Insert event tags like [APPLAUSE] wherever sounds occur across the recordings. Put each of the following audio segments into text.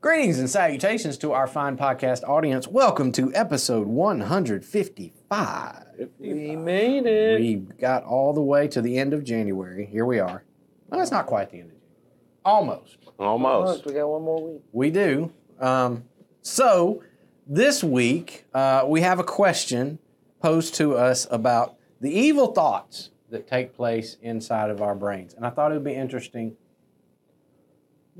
Greetings and salutations to our fine podcast audience. Welcome to episode 155. We made it. We got all the way to the end of January. Here we are. Well, it's not quite the end of January. Almost. Almost. we got one more week. We do. Um, so, this week, uh, we have a question posed to us about the evil thoughts that take place inside of our brains. And I thought it would be interesting.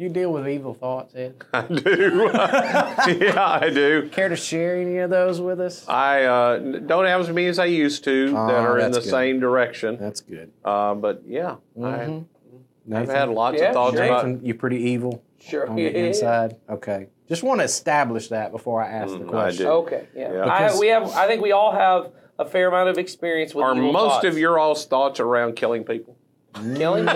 You deal with evil thoughts, Ed? [LAUGHS] I do. [LAUGHS] yeah, I do. Care to share any of those with us? I uh, don't have as many as I used to that Oh, are in the good. same direction. That's good. Uh, but yeah, I, Mhm. I've had lots Yeah, of thoughts sure. about. Nathan, you pretty evil Sure. on the [LAUGHS] inside. Okay. Just want to establish that before I ask the Mm, I question. do. Okay. Yeah. Yeah. I, Because- we have. I think we all have a fair amount of experience with Are evil most thoughts. of your all's thoughts around killing people? Killing?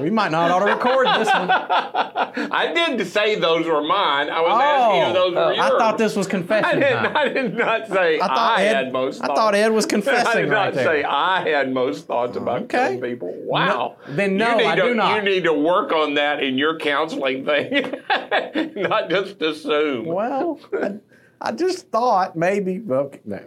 We might not ought to record this one. I did say those were mine. I was Oh, asking if oh. those were oh, yours. I thought this was I confession did, time. I did not say I, I Ed, had most I thought Ed was confessing. I confessing did right not there. say I had most thoughts about Okay. killing people. Wow. No, then no, you need I to, do not. You need to work on that in your counseling thing, [LAUGHS] not just assume. Well, I, I just thought maybe. Okay, no.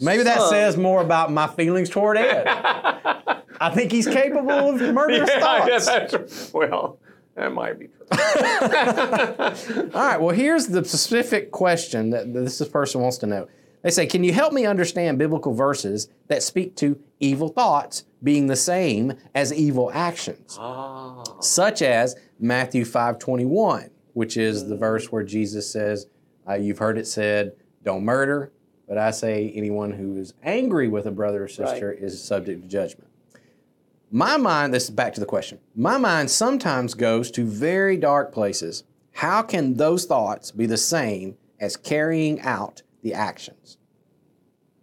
Maybe that says more about my feelings toward Ed. [LAUGHS] I think he's capable of murderous yeah, yeah, thoughts. that's, [LAUGHS] well, that might be true. [LAUGHS] All right. Well, here's the specific question that this person wants to know. They say, "Can you help me understand biblical verses that speak to evil thoughts being the same as evil actions, Ah. such as Matthew 5:21, which is the verse where Jesus says, uh, "You've heard it said, don't murder, but I say anyone who is angry with a brother or sister is subject to judgment." My mind, this is back to the question. My mind sometimes goes to very dark places. How can those thoughts be the same as carrying out the actions?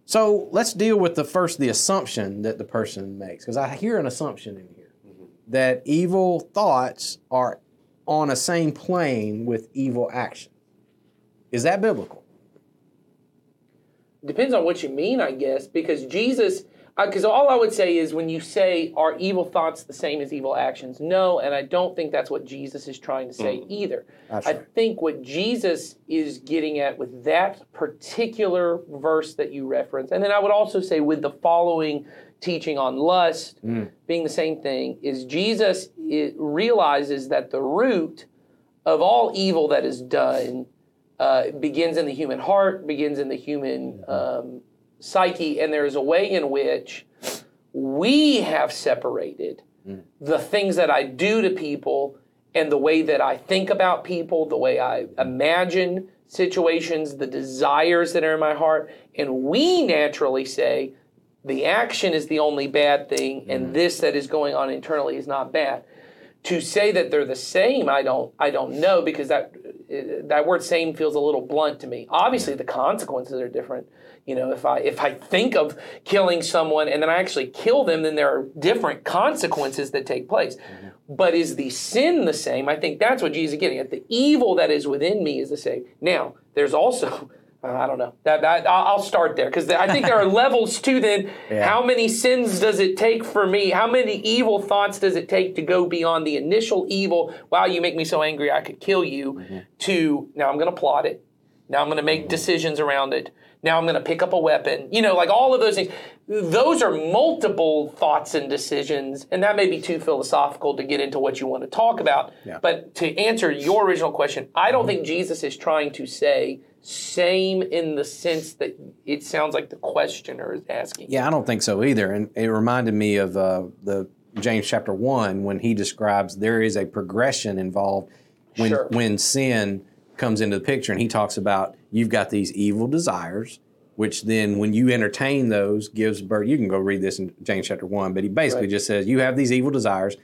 So let's deal with the first, the assumption that the person makes, because I hear an assumption in here mm-hmm. that evil thoughts are on a same plane with evil action. Is that biblical? Depends on what you mean, I guess, because Jesus. Uh, because all I would say is when you say, are evil thoughts the same as evil actions? No, and I don't think that's what Jesus is trying to say mm-hmm. either. That's I right. think what Jesus is getting at with that particular verse that you reference, and then I would also say with the following teaching on lust mm. being the same thing, is Jesus i realizes that the root of all evil that is done uh, begins in the human heart, begins in the human um, psyche, and there is a way in which we have separated the things that I do to people and the way that I think about people, the way I imagine situations, the desires that are in my heart. And we naturally say the action is the only bad thing, and this that is going on internally is not bad. To say that they're the same, I don't, I don't know because that that word "same" feels a little blunt to me. Obviously, the consequences are different. You know, if I if I think of killing someone and then I actually kill them, then there are different consequences that take place. Mm-hmm. But is the sin the same? I think that's what Jesus is getting at. The evil that is within me is the same. Now, there's also Uh, I don't know. That, that I'll start there because I think there are [LAUGHS] levels to then. Yeah. How many sins does it take for me? How many evil thoughts does it take to go beyond the initial evil? Wow, you make me so angry I could kill you. Mm-hmm. To now I'm going to plot it. Now I'm going to make decisions around it. Now I'm going to pick up a weapon. You know, like all of those things. Those are multiple thoughts and decisions, and that may be too philosophical to get into what you want to talk about. Yeah. But to answer your original question, I don't think Jesus is trying to say same in the sense that it sounds like the questioner is asking. Yeah, I don't think so either. And it reminded me of uh, the James chapter one when he describes there is a progression involved when Sure. when sin comes into the picture, and he talks about you've got these evil desires, which then when you entertain those gives birth. You can go read this in James chapter one, but he basically Right. just says you have these evil desires,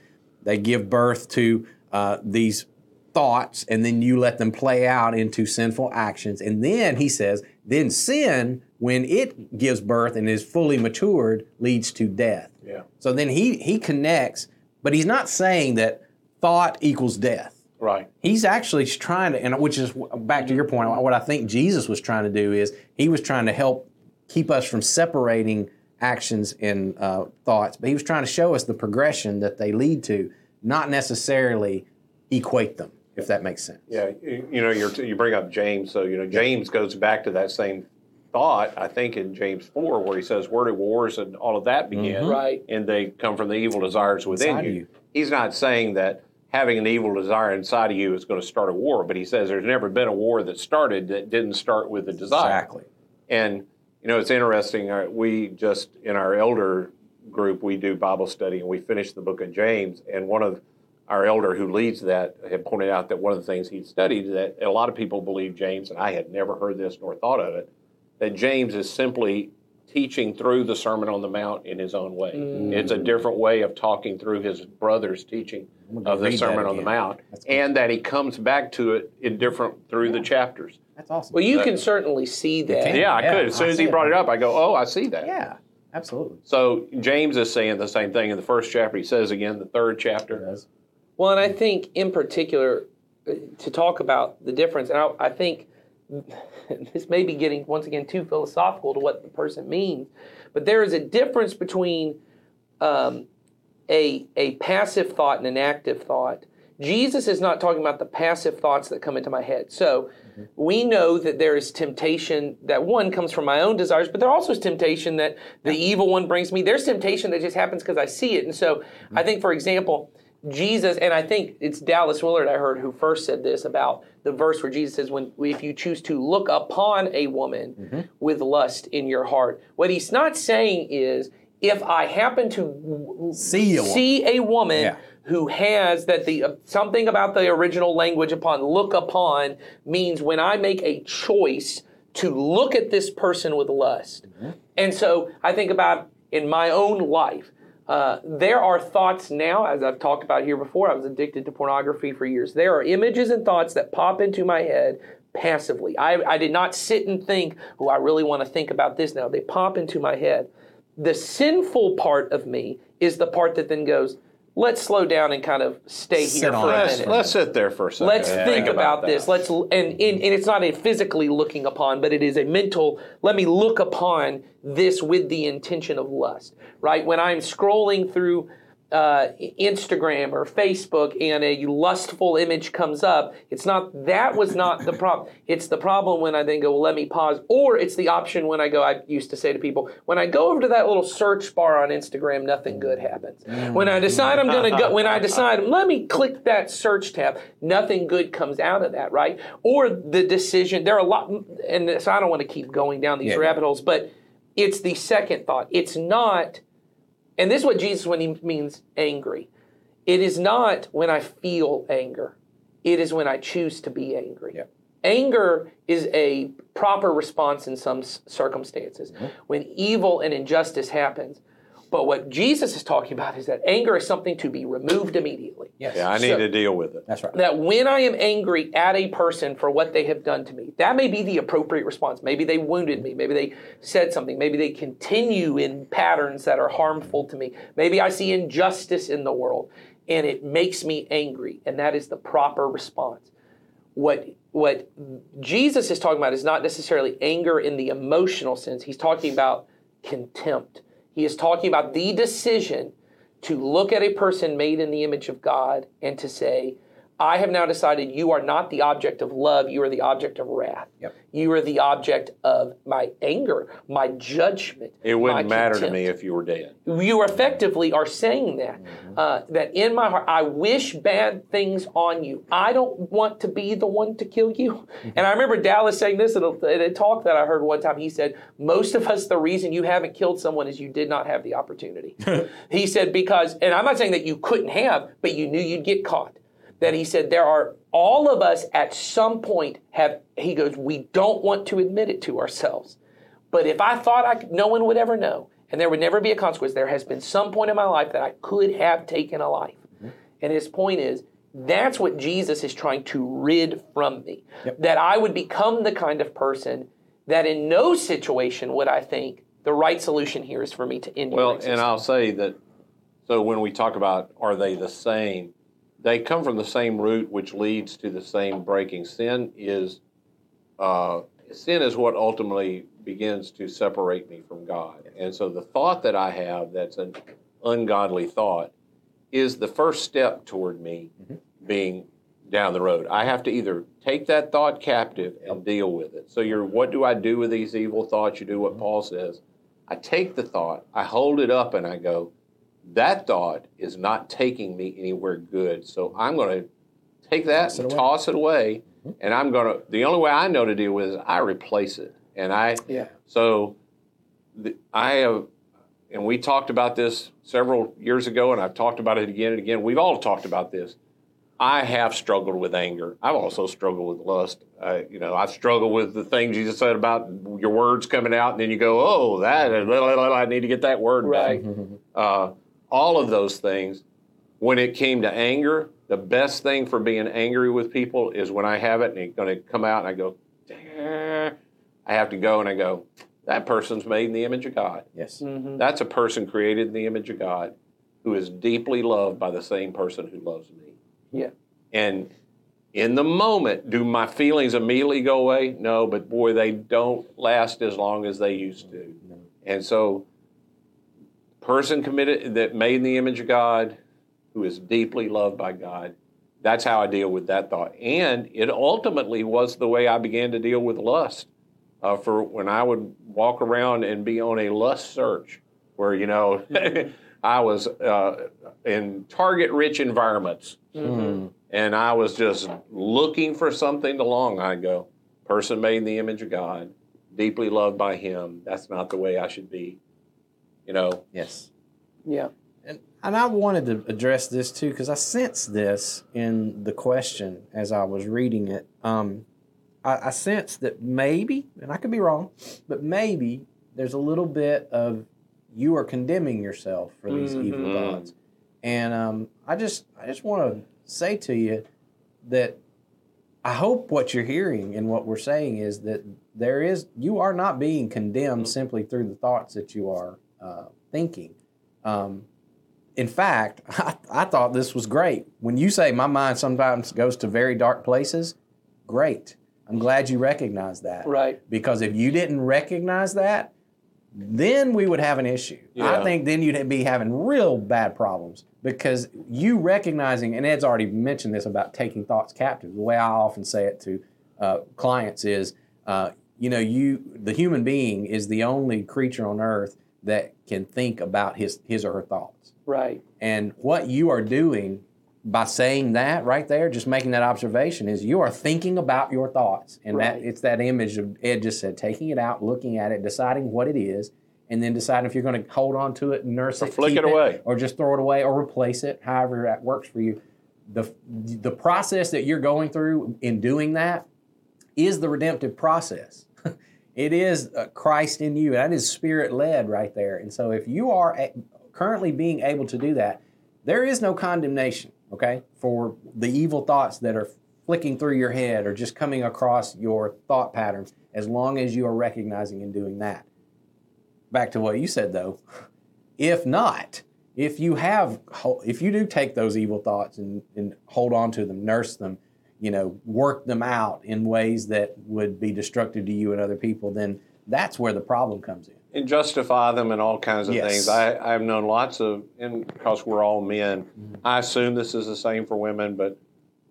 they give birth to uh, these thoughts, and then you let them play out into sinful actions, and then he says, then sin, when it gives birth and is fully matured, leads to death. Yeah. So then he he connects, but he's not saying that thought equals death. Right. He's actually trying to, and which is back to your point. What I think Jesus was trying to do is he was trying to help keep us from separating actions and uh, thoughts, but he was trying to show us the progression that they lead to, not necessarily equate them, if that makes sense. Yeah, you, you know, you're, you bring up James, so you know James goes back to that same thought. I think in James four, where he says, "Where do wars and all of that begin?" Right. and they come from the evil desires within you. you. He's not saying that having an evil desire inside of you is going to start a war, but he says there's never been a war that started that didn't start with a desire. Exactly. And you know, it's interesting. uh, We just in our elder group we do Bible study, and we finished the book of James. And one of our elder who leads that had pointed out that one of the things he'd studied that a lot of people believe James, and I had never heard this nor thought of it, that James is simply teaching through the Sermon on the Mount in his own way. It's a different way of talking through his brother's teaching of the Sermon on the. Mount, and that he comes back to it in different through the chapters. That's awesome. Well, you can certainly see that. can. Yeah, I Yeah, could. As soon I as he it. brought it up, I go, "Oh, I see that." yeah, absolutely. So James is saying the same thing in the first chapter. He says again, the third chapter. Does. Well, and I think in particular, uh, to talk about the difference, and I, I think [LAUGHS] this may be getting once again too philosophical to what the person means, but there is a difference between um, a a passive thought and an active thought. Jesus is not talking about the passive thoughts that come into my head. So we know that there is temptation that one comes from my own desires, but there also is temptation that the evil one brings me. There's temptation that just happens because I see it. And so I think, for example, Jesus, and I think it's Dallas Willard I heard who first said this about the verse where Jesus says, "When if you choose to look upon a woman with lust in your heart," what he's not saying is if I happen to See a woman. see a woman Yeah. who has that the uh, something about the original language upon look upon means when I make a choice to look at this person with lust. And so I think about in my own life. Uh, there are thoughts now, as I've talked about here before. I was addicted to pornography for years. There are images and thoughts that pop into my head passively. I, I did not sit and think, oh, I really want to think about this now. They pop into my head. The sinful part of me is the part that then goes, let's slow down and kind of stay Sit here on for it. a Let's, minute. let's sit there for a 2nd Let's think about, that. this. Let's and, and and it's not a physically looking upon, but it is a mental. Let me look upon this with the intention of lust. Right when I'm scrolling through uh, Instagram or Facebook and a lustful image comes up, it's not that was not the problem. It's the problem when I then go, well, let me pause, or it's the option when I go. I used to say to people, when I go over to that little search bar on Instagram, nothing good happens. When I decide I'm going to go, when I decide let me click that search tab, nothing good comes out of that, right? Or the decision. There are a lot, and so I don't want to keep going down these Yeah. rabbit holes, but it's the second thought. It's not and this is what Jesus when he means angry. It is not when I feel anger. It is when I choose to be angry. Yeah. Anger is a proper response in some circumstances. Mm-hmm. When evil and injustice happens. But what Jesus is talking about is that anger is something to be removed immediately. Yes. Yeah, I need So- to deal with it. That's right. That when I am angry at a person for what they have done to me, that may be the appropriate response. Maybe they wounded me. Maybe they said something. Maybe they continue in patterns that are harmful to me. Maybe I see injustice in the world and it makes me angry. And that is the proper response. What, what Jesus is talking about is not necessarily anger in the emotional sense, he's talking about contempt. He is talking about the decision to look at a person made in the image of God and to say, I have now decided you are not the object of love, you are the object of wrath. Yep. You are the object of my anger, my judgment. It wouldn't matter to me if you were dead. you effectively are saying that uh, that in my heart i wish bad things on you i don't want to be the one to kill you and i remember dallas saying this in a, in a talk that i heard one time he said most of us the reason you haven't killed someone is you did not have the opportunity [LAUGHS] he said because and i'm not saying that you couldn't have but you knew you'd get caught that he said there are all of us at some point have he goes we don't want to admit it to ourselves but if I thought I could, no one would ever know, and there would never be a consequence, there has been some point in my life that I could have taken a life. Mm-hmm. And his point is, that's what Jesus is trying to rid from me. That I would become the kind of person that in no situation would I think the right solution here is for me to end Well, existence. and I'll say that. So when we talk about are they the same, they come from the same root, which leads to the same breaking. Sin is uh, sin is what ultimately begins to separate me from God. And so the thought that I have that's an ungodly thought is the first step toward me being down the road. I have to either take that thought captive and deal with it. So you're what do I do with these evil thoughts? You do what Paul says. I take the thought, I hold it up and I go, that thought is not taking me anywhere good. So I'm going to take that Toss and away. toss it away and I'm going to the only way I know to deal with it is I replace it. And I Yeah. so the, I have, and we talked about this several years ago, and I've talked about it again and again. We've all talked about this. I have struggled with anger. I've also struggled with lust. Uh, you know, I've struggled with the things you just said about your words coming out, and then you go, "Oh, that blah, blah, blah, I need to get that word Right. back." Uh, all of those things. When it came to anger, the best thing for being angry with people is when I have it and it's going to come out, and I go. I have to go and I go, that person's made in the image of God. Yes. Mm-hmm. That's a person created in the image of God who is deeply loved by the same person who loves me. Yeah. And in the moment, do my feelings immediately go away? No, but boy, they don't last as long as they used to. And so, person committed that made in the image of God, who is deeply loved by God, that's how I deal with that thought. And it ultimately was the way I began to deal with lust. Uh, for when I would walk around and be on a lust search, where you know [LAUGHS] I was uh, in target-rich environments, Mm-hmm. and I was just looking for something to long. I go, person made in the image of God, deeply loved by Him. That's not the way I should be. You know, Yes. Yeah. And, and I wanted to address this too because I sensed this in the question as I was reading it. Um, I, I sensed that maybe, and I could be wrong, but maybe there's a little bit of you are condemning yourself for these evil Mhm. thoughts. And um, I just, I just want to say to you that I hope what you're hearing and what we're saying is that there is, you are not being condemned simply through the thoughts that you are uh, thinking. Um, in fact, [LAUGHS] I, I thought this was great. When you say my mind sometimes goes to very dark places, great. I'm glad you recognize that. Right. Because if you didn't recognize that, then we would have an issue. I think then you'd be having real bad problems because you recognizing, and Ed's already mentioned this about taking thoughts captive. The way I often say it to uh, clients is, uh, you know, you the human being is the only creature on earth that can think about his his or her thoughts. Right. And what you are doing by saying that right there, just making that observation, is you are thinking about your thoughts. And Right. that it's that image of Ed just said, taking it out, looking at it, deciding what it is, and then deciding if you're going to hold on to it, nurse Or it, flick keep it away. or just throw it away, or replace it, however that works for you. The the process that you're going through in doing that is the redemptive process. It is uh, Christ in you. That is spirit led right there. And so if you are currently being able to do that, there is no condemnation, okay, for the evil thoughts that are flicking through your head or just coming across your thought patterns as long as you are recognizing and doing that. Back to what you said though, if not, if you have, if you do take those evil thoughts and, and hold on to them, nurse them, you know, work them out in ways that would be destructive to you and other people, then that's where the problem comes in. and justify them and all kinds of Yes. things. I, I've known lots of, and because we're all men, I assume this is the same for women, but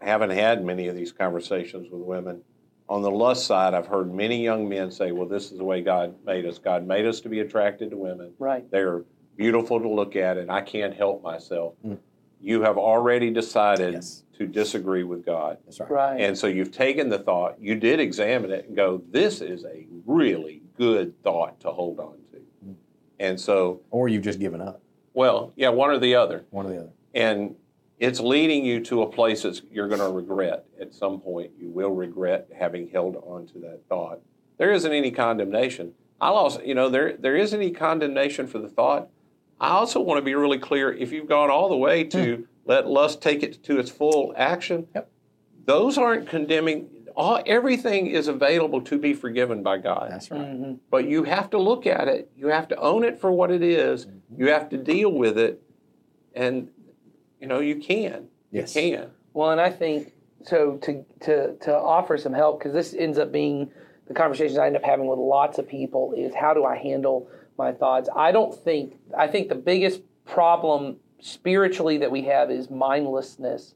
I haven't had many of these conversations with women. On the lust side, I've heard many young men say, well, this is the way God made us. God made us to be attracted to women. Right. They're beautiful to look at, and I can't help myself. Mm. You have already decided Yes. to disagree with God. That's right. Right. And so you've taken the thought, you did examine it and go, this is a really good thought to hold on to. Mm-hmm. And so, Or you've just given up, well, yeah, one or the other. one or the other. And it's leading you to a place that you're going to regret at some point. You will regret having held on to that thought. There isn't any condemnation. I'll also, you know, there there isn't any condemnation for the thought. I also want to be really clear. If you've gone all the way to let lust take it to its full action, Yep. those aren't condemning. All everything is available to be forgiven by God. That's right. hmm But you have to look at it. You have to own it for what it is. You have to deal with it, and you know you can. Yes. You can. Well, and I think so to to to offer some help because this ends up being the conversations I end up having with lots of people is how do I handle my thoughts? I don't think I think the biggest problem spiritually that we have is mindlessness.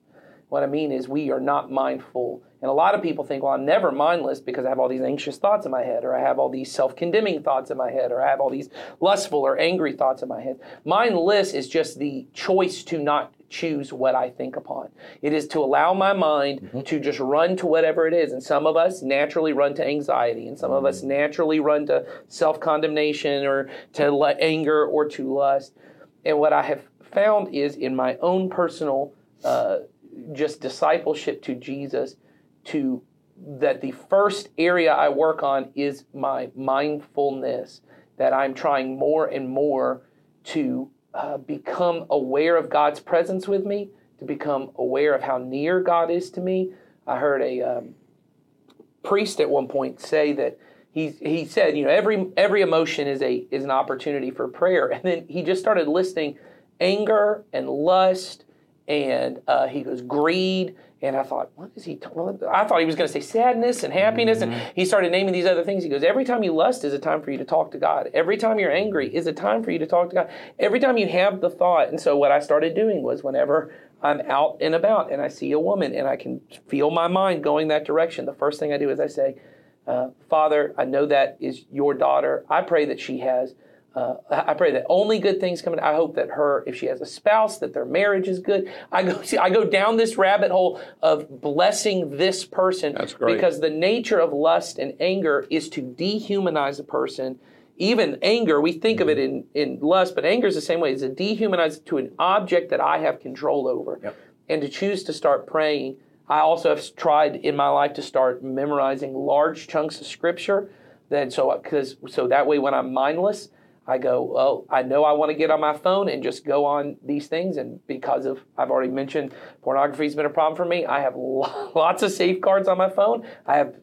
What I mean is, we are not mindful. And a lot of people think, well, I'm never mindless because I have all these anxious thoughts in my head, or I have all these self condemning thoughts in my head, or I have all these lustful or angry thoughts in my head. Mindless is just the choice to not choose what I think upon. It is to allow my mind mm-hmm. to just run to whatever it is. And some of us naturally run to anxiety, and some mm-hmm. of us mm. naturally run to self condemnation or to anger or to lust. And what I have found is in my own personal uh, just discipleship to Jesus, to that the first area I work on is my mindfulness, that I'm trying more and more to uh, become aware of God's presence with me, to become aware of how near God is to me. I heard a um, priest at one point say that he he said, you know, every every emotion is a is an opportunity for prayer, and then he just started listing anger and lust, and uh, he goes greed and I thought, what is he? Well, I thought he was going to say sadness and happiness, mm-hmm. and he started naming these other things. He goes, every time you lust is a time for you to talk to God. Every time you're angry is a time for you to talk to God. Every time you have the thought. And so what I started doing was whenever I'm out and about and I see a woman and I can feel my mind going that direction, the first thing I do is I say, uh, Father, I know that is your daughter. I pray that she has uh, I pray that only good things come. In. I hope that her, if she has a spouse, that their marriage is good. I go, [LAUGHS] see, I go down this rabbit hole of blessing this person. That's great. Because the nature of lust and anger is to dehumanize a person. Even anger, we think mm-hmm. of it in, in lust, but anger is the same way. It's a dehumanize to an object that I have control over. Yep. And to choose to start praying. I also have tried in my life to start memorizing large chunks of scripture. Then so because so that way when I'm mindless, I go, oh, I know I want to get on my phone and just go on these things. And because of, I've already mentioned, pornography has been a problem for me. I have [LAUGHS] lots of safeguards on my phone. I have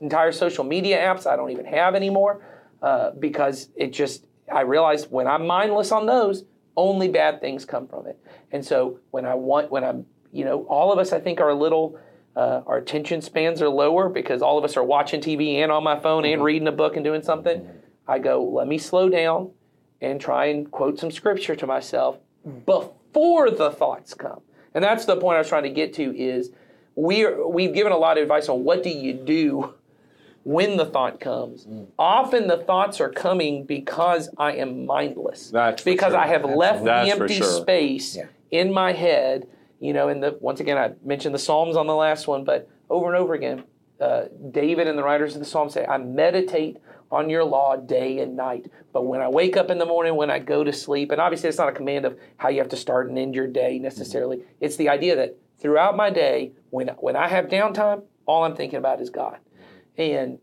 entire social media apps I don't even have anymore uh, because it just, I realized when I'm mindless on those, only bad things come from it. And so when I want, when I'm, you know, all of us, I think, are a little, uh, our attention spans are lower because all of us are watching TV and on my phone and mm-hmm. reading a book and doing something. I go, let me slow down and try and quote some scripture to myself before the thoughts come. And that's the point I was trying to get to is we are, we've given a lot of advice on what do you do when the thought comes. Mm. Often the thoughts are coming because I am mindless. That's because sure. I have left That's the empty sure. space yeah. in my head. You know, and the once again I mentioned the Psalms on the last one, but over and over again, uh, David and the writers of the Psalms say, "I meditate on your law day and night. But when I wake up in the morning, when I go to sleep, and obviously it's not a command of how you have to start and end your day necessarily. Mm-hmm. It's the idea that throughout my day, when when I have downtime, all I'm thinking about is God. And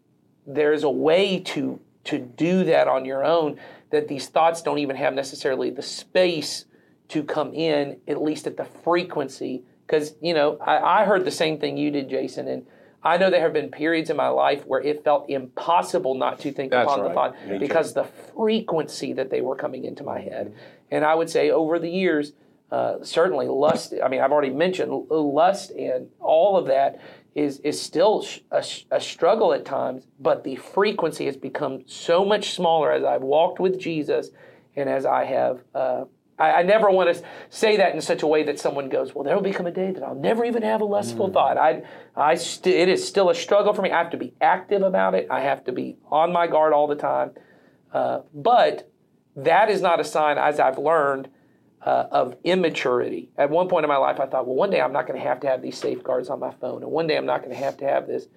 there's a way to to do that on your own that these thoughts don't even have necessarily the space to come in, at least at the frequency. Because, you know, I, I heard the same thing you did, Jason, and I know there have been periods in my life where it felt impossible not to think That's upon right. the thought Me because too. the frequency that they were coming into my head. And I would say over the years, uh, certainly lust, I mean, I've already mentioned lust and all of that is, is still a, a struggle at times, but the frequency has become so much smaller as I've walked with Jesus and as I have uh, I, I, never want to say that in such a way that someone goes, "Well, there will become a day that I'll never even have a lustful mm. thought." I, I, st- it is still a struggle for me. I have to be active about it. I have to be on my guard all the time. Uh, but that is not a sign, as I've learned, uh, of immaturity. At one point in my life, I thought, "Well, one day I'm not going to have to have these safeguards on my phone, and one day I'm not going to have to have this."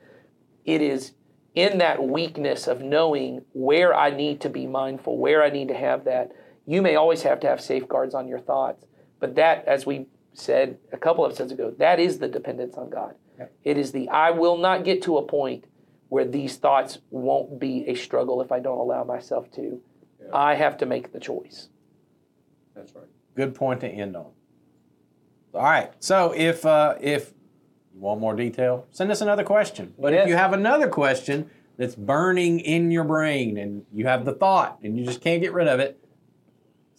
It is in that weakness of knowing where I need to be mindful, where I need to have that you may always have to have safeguards on your thoughts. But that, as we said a couple of episodes ago, that is the dependence on God. Yeah. It is the I will not get to a point where these thoughts won't be a struggle if I don't allow myself to. Yeah. I have to make the choice. That's right. Good point to end on. All right. So if uh, if you want more detail, send us another question. But yes. if you have another question that's burning in your brain and you have the thought and you just can't get rid of it,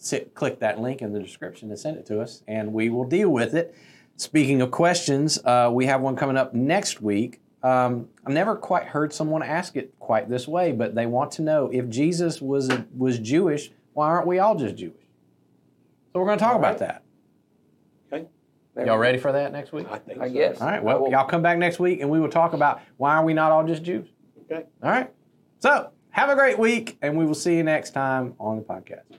sit, click that link in the description and send it to us, and we will deal with it. Speaking of questions, uh, we have one coming up next week. Um, I've never quite heard someone ask it quite this way, but they want to know if Jesus was a, was Jewish, why aren't we all just Jewish? So we're going to talk about that. Okay. There Y'all ready for that next week? I think I so. guess. All right. I Well, y'all come back next week and we will talk about why are we not all just Jews. Okay. All right. So have a great week and we will see you next time on the podcast.